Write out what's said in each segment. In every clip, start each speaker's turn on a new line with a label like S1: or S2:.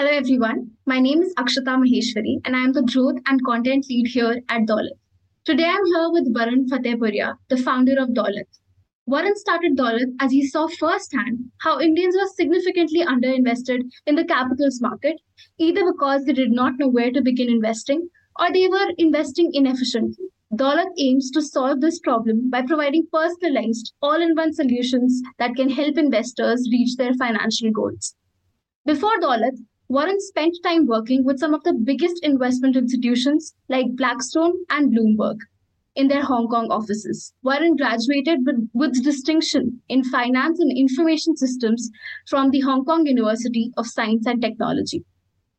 S1: Hello, everyone. My name is Akshata Maheshwari, and I am the growth and content lead here at Daulat. Today, I'm here with Varun Fatehpuria, the founder of Daulat. Varun started Daulat as he saw firsthand how Indians were significantly underinvested in the capitals market, either because they did not know where to begin investing or they were investing inefficiently. Daulat aims to solve this problem by providing personalized, all in one solutions that can help investors reach their financial goals. Before Daulat, Varun spent time working with some of the biggest investment institutions like Blackstone and Bloomberg in their Hong Kong offices. Varun graduated with, with distinction in finance and information systems from the Hong Kong University of Science and Technology.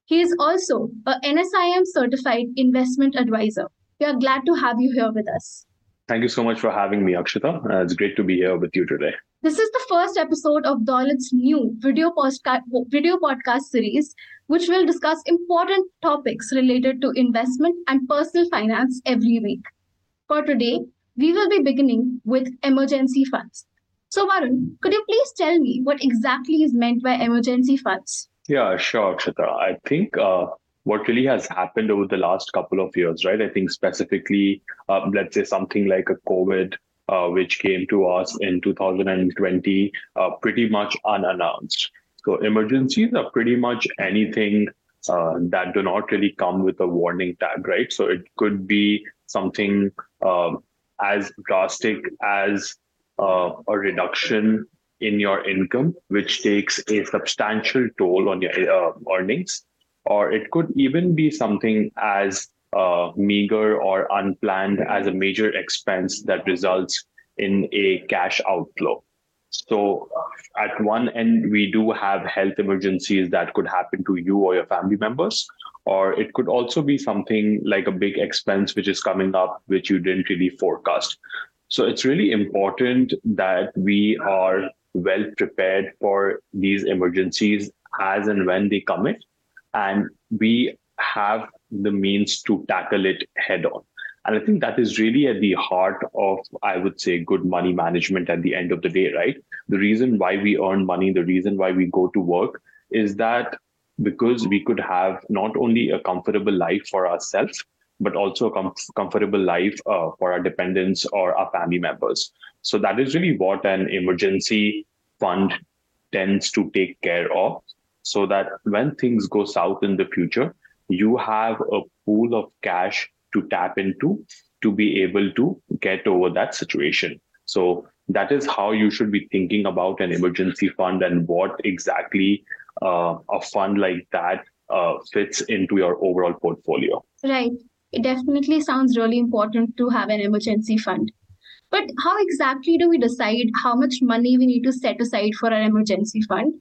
S1: He is also a NISM certified investment advisor. We are glad to have you here with us.
S2: Thank you so much for having me, Akshata. Uh, it's great to be here with you today.
S1: This is the first episode of Daulat's new video, postca- video podcast series, which will discuss important topics related to investment and personal finance every week. For today, we will be beginning with emergency funds. So, Varun, could you please tell me what exactly is meant by emergency funds?
S2: Yeah, sure, Akshata. I think uh, what really has happened over the last couple of years, right? I think specifically, uh, let's say something like a COVID, uh, which came to us in 2020, uh, pretty much unannounced. So emergencies are pretty much anything uh, that do not really come with a warning tag, right? So it could be something um, as drastic as uh, a reduction in your income, which takes a substantial toll on your uh, earnings or it could even be something as uh, meager or unplanned as a major expense that results in a cash outflow. So, at one end, we do have health emergencies that could happen to you or your family members, or it could also be something like a big expense which is coming up, which you didn't really forecast. So, it's really important that we are well prepared for these emergencies as and when they come in and we have the means to tackle it head on. And I think that is really at the heart of, I would say, good money management at the end of the day, right? The reason why we earn money, the reason why we go to work is that because we could have not only a comfortable life for ourselves, but also a com- comfortable life uh, for our dependents or our family members. So that is really what an emergency fund tends to take care of so that when things go south in the future, you have a pool of cash to tap into to be able to get over that situation. So that is how you should be thinking about an emergency fund and what exactly uh, a fund like that uh, fits into your overall portfolio.
S1: Right. It definitely sounds really important to have an emergency fund. But how exactly do we decide how much money we need to set aside for our emergency fund?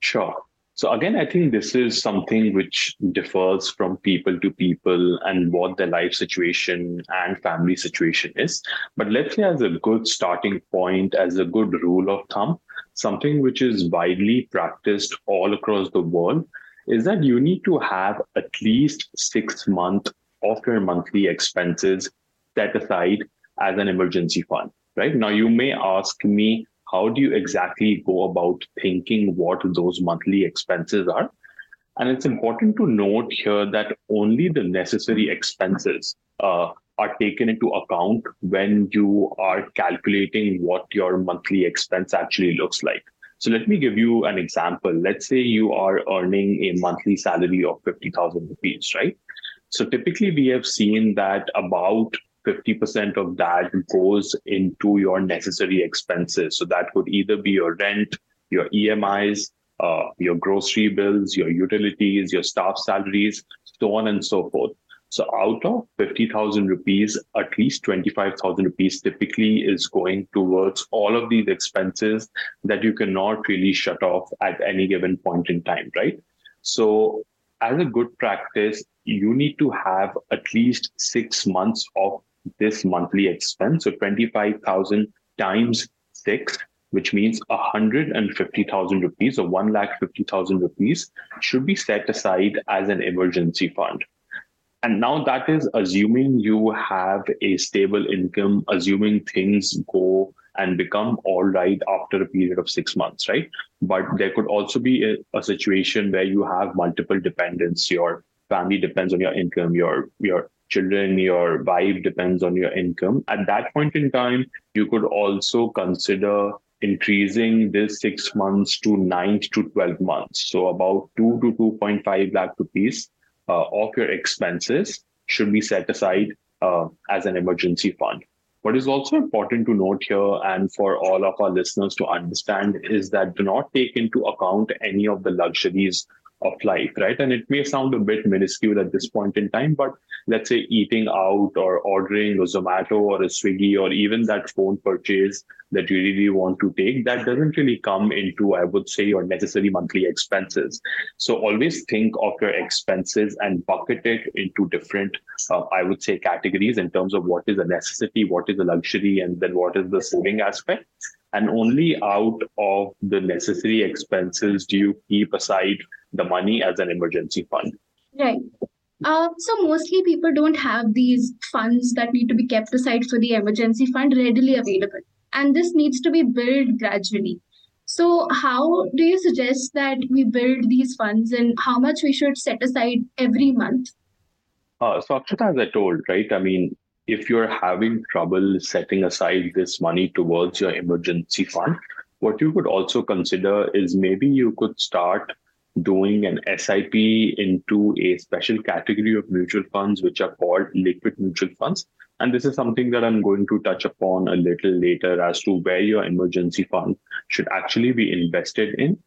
S2: Sure. So again, I think this is something which differs from people to people and what their life situation and family situation is. But let's say as a good starting point, as a good rule of thumb, something which is widely practiced all across the world is that you need to have at least six months of your monthly expenses set aside as an emergency fund, right? Now you may ask me, how do you exactly go about thinking what those monthly expenses are? And it's important to note here that only the necessary expenses uh, are taken into account when you are calculating what your monthly expense actually looks like. So let me give you an example. Let's say you are earning a monthly salary of 50,000 rupees, right? So typically we have seen that about 50% of that goes into your necessary expenses. So that could either be your rent, your EMIs, uh, your grocery bills, your utilities, your staff salaries, so on and so forth. So out of 50,000 rupees, at least 25,000 rupees typically is going towards all of these expenses that you cannot really shut off at any given point in time, right? So as a good practice, you need to have at least six months of this monthly expense. So 25,000 times six, which means 150,000 rupees or 1 lakh 50,000 rupees should be set aside as an emergency fund. And now that is assuming you have a stable income, assuming things go and become all right after a period of six months, right? But there could also be a, a situation where you have multiple dependents. Your family depends on your income, your your children, your wife depends on your income. At that point in time, you could also consider increasing this six months to nine to 12 months. So about two to 2.5 lakh rupees uh, of your expenses should be set aside uh, as an emergency fund. What is also important to note here and for all of our listeners to understand is that do not take into account any of the luxuries of life, right? And it may sound a bit minuscule at this point in time, but let's say eating out or ordering a Zomato or a Swiggy or even that phone purchase that you really want to take, that doesn't really come into, I would say, your necessary monthly expenses. So always think of your expenses and bucket it into different, uh, I would say, categories in terms of what is a necessity, what is a luxury, and then what is the saving aspect and only out of the necessary expenses do you keep aside the money as an emergency fund.
S1: Right. Uh, so mostly people don't have these funds that need to be kept aside for the emergency fund readily available, and this needs to be built gradually. So, how do you suggest that we build these funds, and how much we should set aside every month?
S2: Uh, so, Akshata, as I told, right? I mean, if you're having trouble setting aside this money towards your emergency fund, what you could also consider is maybe you could start doing an SIP into a special category of mutual funds, which are called liquid mutual funds. And this is something that I'm going to touch upon a little later as to where your emergency fund should actually be invested in.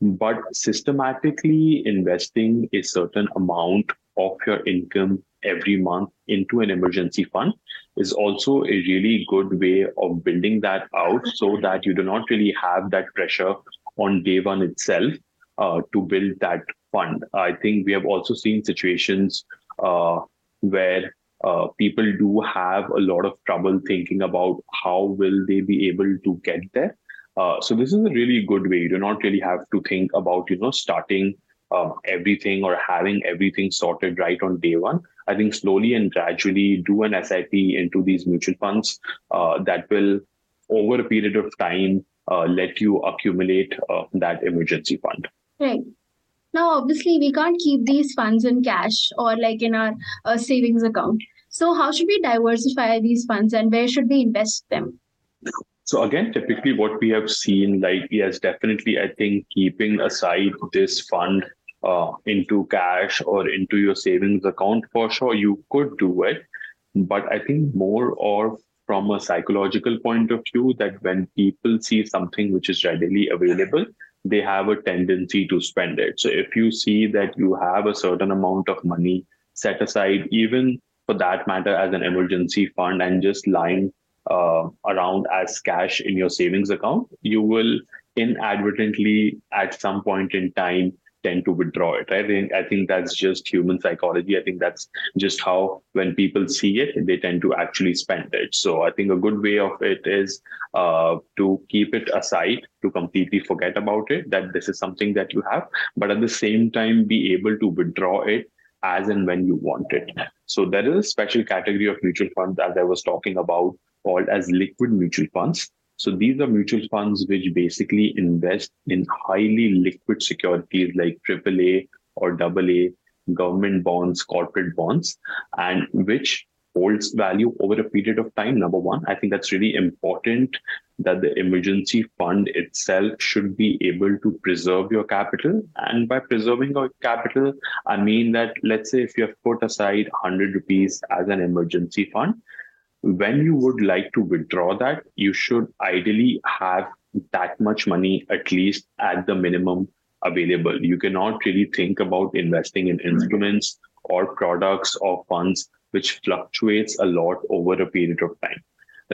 S2: But systematically investing a certain amount of your income every month into an emergency fund is also a really good way of building that out so that you do not really have that pressure on day one itself uh, to build that fund. I think we have also seen situations uh, where uh, people do have a lot of trouble thinking about how will they be able to get there. Uh, so this is a really good way. You do not really have to think about you know starting um, everything or having everything sorted right on day one. I think slowly and gradually do an SIP into these mutual funds uh, that will, over a period of time, uh, let you accumulate uh, that emergency fund.
S1: Right. Now, obviously, we can't keep these funds in cash or like in our uh, savings account. So, how should we diversify these funds and where should we invest them?
S2: So, again, typically what we have seen, like, yes, definitely, I think keeping aside this fund uh, into cash or into your savings account, for sure, you could do it. But I think more or from a psychological point of view, that when people see something which is readily available, they have a tendency to spend it. So if you see that you have a certain amount of money set aside, even for that matter, as an emergency fund and just lying uh, around as cash in your savings account, you will inadvertently at some point in time tend to withdraw it. Think I think that's just human psychology. I think that's just how when people see it, they tend to actually spend it. So I think a good way of it is uh, to keep it aside, to completely forget about it, that this is something that you have, but at the same time be able to withdraw it as and when you want it. So there is a special category of mutual funds as I was talking about called as liquid mutual funds. So these are mutual funds which basically invest in highly liquid securities like AAA or AA, government bonds, corporate bonds, and which holds value over a period of time. Number one, I think that's really important that the emergency fund itself should be able to preserve your capital. And by preserving your capital, I mean that let's say if you have put aside 100 rupees as an emergency fund, when you would like to withdraw that, you should ideally have that much money at least at the minimum available. You cannot really think about investing in instruments or products or funds which fluctuates a lot over a period of time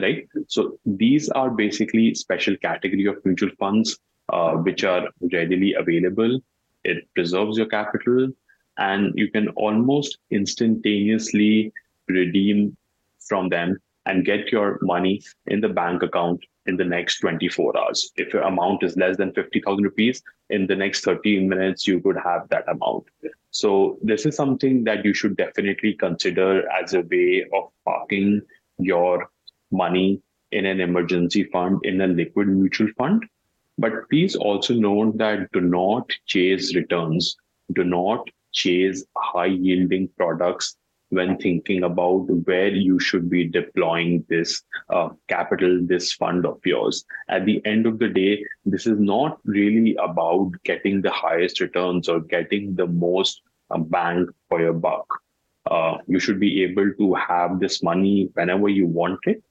S2: right? So these are basically special category of mutual funds uh, which are readily available. It preserves your capital and you can almost instantaneously redeem from them and get your money in the bank account in the next 24 hours. If your amount is less than 50,000 rupees, in the next 30 minutes, you could have that amount. So, this is something that you should definitely consider as a way of parking your money in an emergency fund in a liquid mutual fund. But please also note that do not chase returns, do not chase high yielding products when thinking about where you should be deploying this uh, capital, this fund of yours. At the end of the day, this is not really about getting the highest returns or getting the most uh, bang for your buck. Uh, you should be able to have this money whenever you want it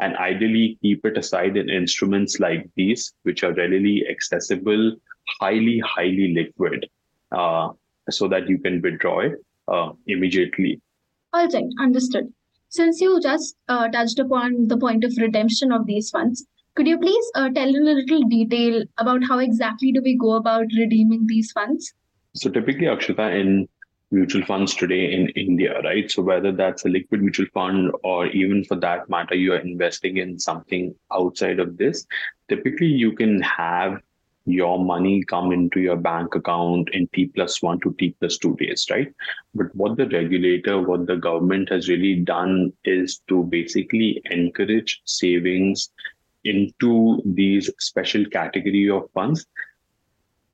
S2: and ideally keep it aside in instruments like these, which are readily accessible, highly, highly liquid, uh, so that you can withdraw it uh, immediately.
S1: All right, understood. Since you just uh, touched upon the point of redemption of these funds, could you please uh, tell in a little detail about how exactly do we go about redeeming these funds?
S2: So typically, Akshata, in mutual funds today in India, right? So whether that's a liquid mutual fund or even for that matter, you are investing in something outside of this, typically you can have your money come into your bank account in T plus one to T plus two days, right? But what the regulator, what the government has really done is to basically encourage savings into these special category of funds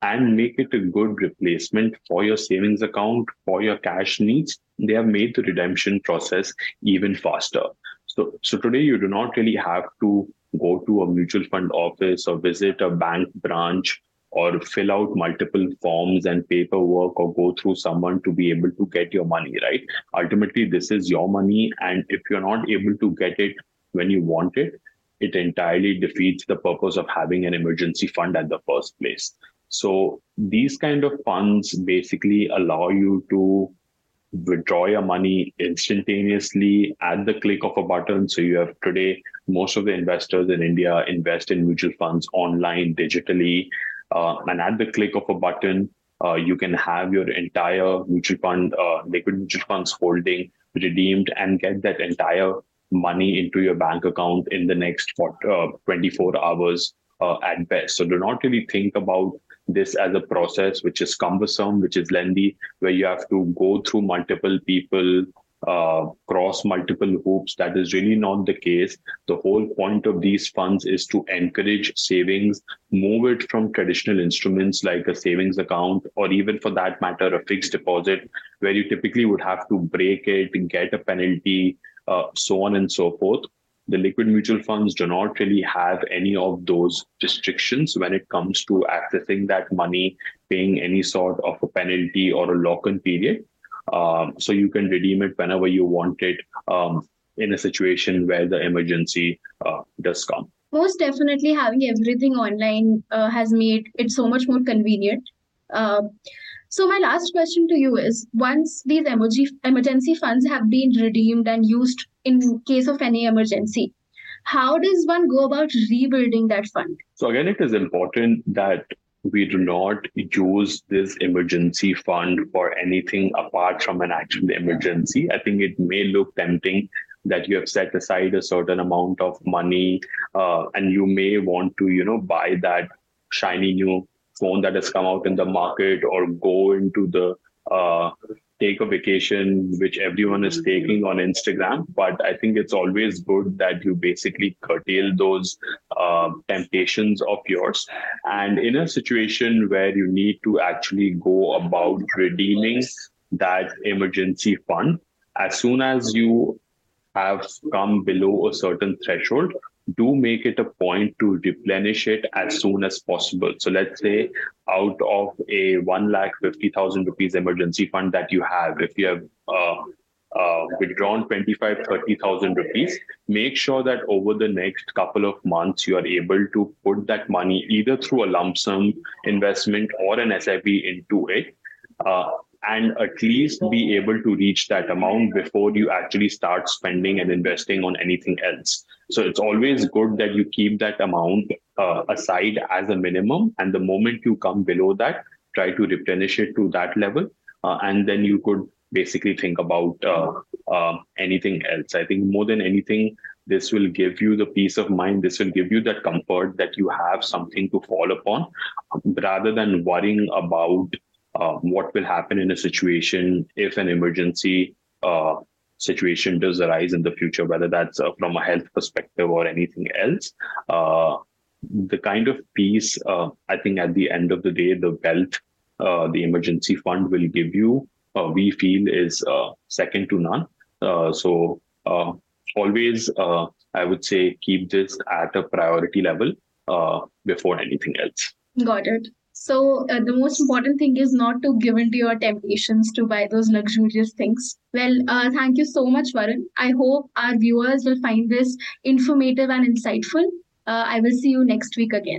S2: and make it a good replacement for your savings account, for your cash needs. They have made the redemption process even faster. So, so today you do not really have to go to a mutual fund office or visit a bank branch or fill out multiple forms and paperwork or go through someone to be able to get your money, right? Ultimately, this is your money. And if you're not able to get it when you want it, it entirely defeats the purpose of having an emergency fund at the first place. So these kind of funds basically allow you to withdraw your money instantaneously at the click of a button. So you have today, most of the investors in India invest in mutual funds online, digitally. Uh, and at the click of a button, uh, you can have your entire mutual fund, uh, liquid mutual funds holding redeemed and get that entire money into your bank account in the next uh, 24 hours uh, at best. So do not really think about this as a process which is cumbersome, which is lengthy, where you have to go through multiple people, uh, cross multiple hoops. That is really not the case. The whole point of these funds is to encourage savings, move it from traditional instruments like a savings account, or even for that matter, a fixed deposit, where you typically would have to break it, get a penalty, uh, so on and so forth the liquid mutual funds do not really have any of those restrictions when it comes to accessing that money, paying any sort of a penalty or a lock in period. Um, so you can redeem it whenever you want it um, in a situation where the emergency uh, does come.
S1: Most definitely, having everything online uh, has made it so much more convenient. Uh, so my last question to you is: Once these emergency funds have been redeemed and used in case of any emergency, how does one go about rebuilding that fund?
S2: So again, it is important that we do not use this emergency fund for anything apart from an actual emergency. I think it may look tempting that you have set aside a certain amount of money uh, and you may want to, you know, buy that shiny new phone that has come out in the market or go into the uh, take a vacation which everyone is taking on instagram. But i think it's always good that you basically curtail those uh, temptations of yours. And in a situation where you need to actually go about redeeming that emergency fund as soon as you have come below a certain threshold do make it a point to replenish it as soon as possible. So let's say out of a one lakh fifty thousand rupees emergency fund that you have, if you have uh, uh, withdrawn 25 30,000 rupees, make sure that over the next couple of months you are able to put that money either through a lump sum investment or an SIP into it. Uh, and at least be able to reach that amount before you actually start spending and investing on anything else. So it's always good that you keep that amount uh, aside as a minimum. And the moment you come below that, try to replenish it to that level. Uh, and then you could basically think about uh, uh anything else. I think more than anything, this will give you the peace of mind. This will give you that comfort that you have something to fall upon rather than worrying about uh, what will happen in a situation if an emergency uh, situation does arise in the future, whether that's uh, from a health perspective or anything else, uh, the kind of peace uh, I think at the end of the day, the uh, the emergency fund will give you, we feel is second to none. so always, I would say, keep this at a priority level before anything else.
S1: Got it. So uh, the most important thing is not to give into your temptations to buy those luxurious things. Well, uh, thank you so much, Varun. I hope our viewers will find this informative and insightful. Uh, I will see you next week again.